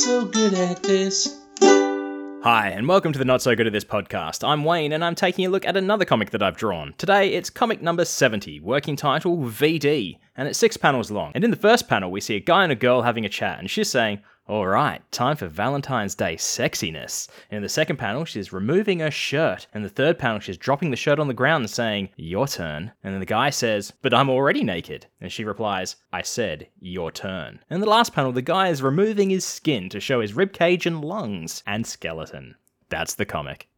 so good at this. Hi, and welcome to the Not So Good at This podcast. I'm Wayne, and I'm taking a look at another comic that I've drawn. Today, it's comic number 70, working title VD, and it's six panels long. And in the first panel, we see a guy and a girl having a chat, and she's saying, Alright, time for Valentine's Day sexiness. And in the second panel, she's removing her shirt. And the third panel, she's dropping the shirt on the ground and saying, Your turn. And then the guy says, But I'm already naked. And she replies, I said, Your turn. And in the last panel, the guy is removing his skin to show his ribcage and lungs and skeleton. That's the comic.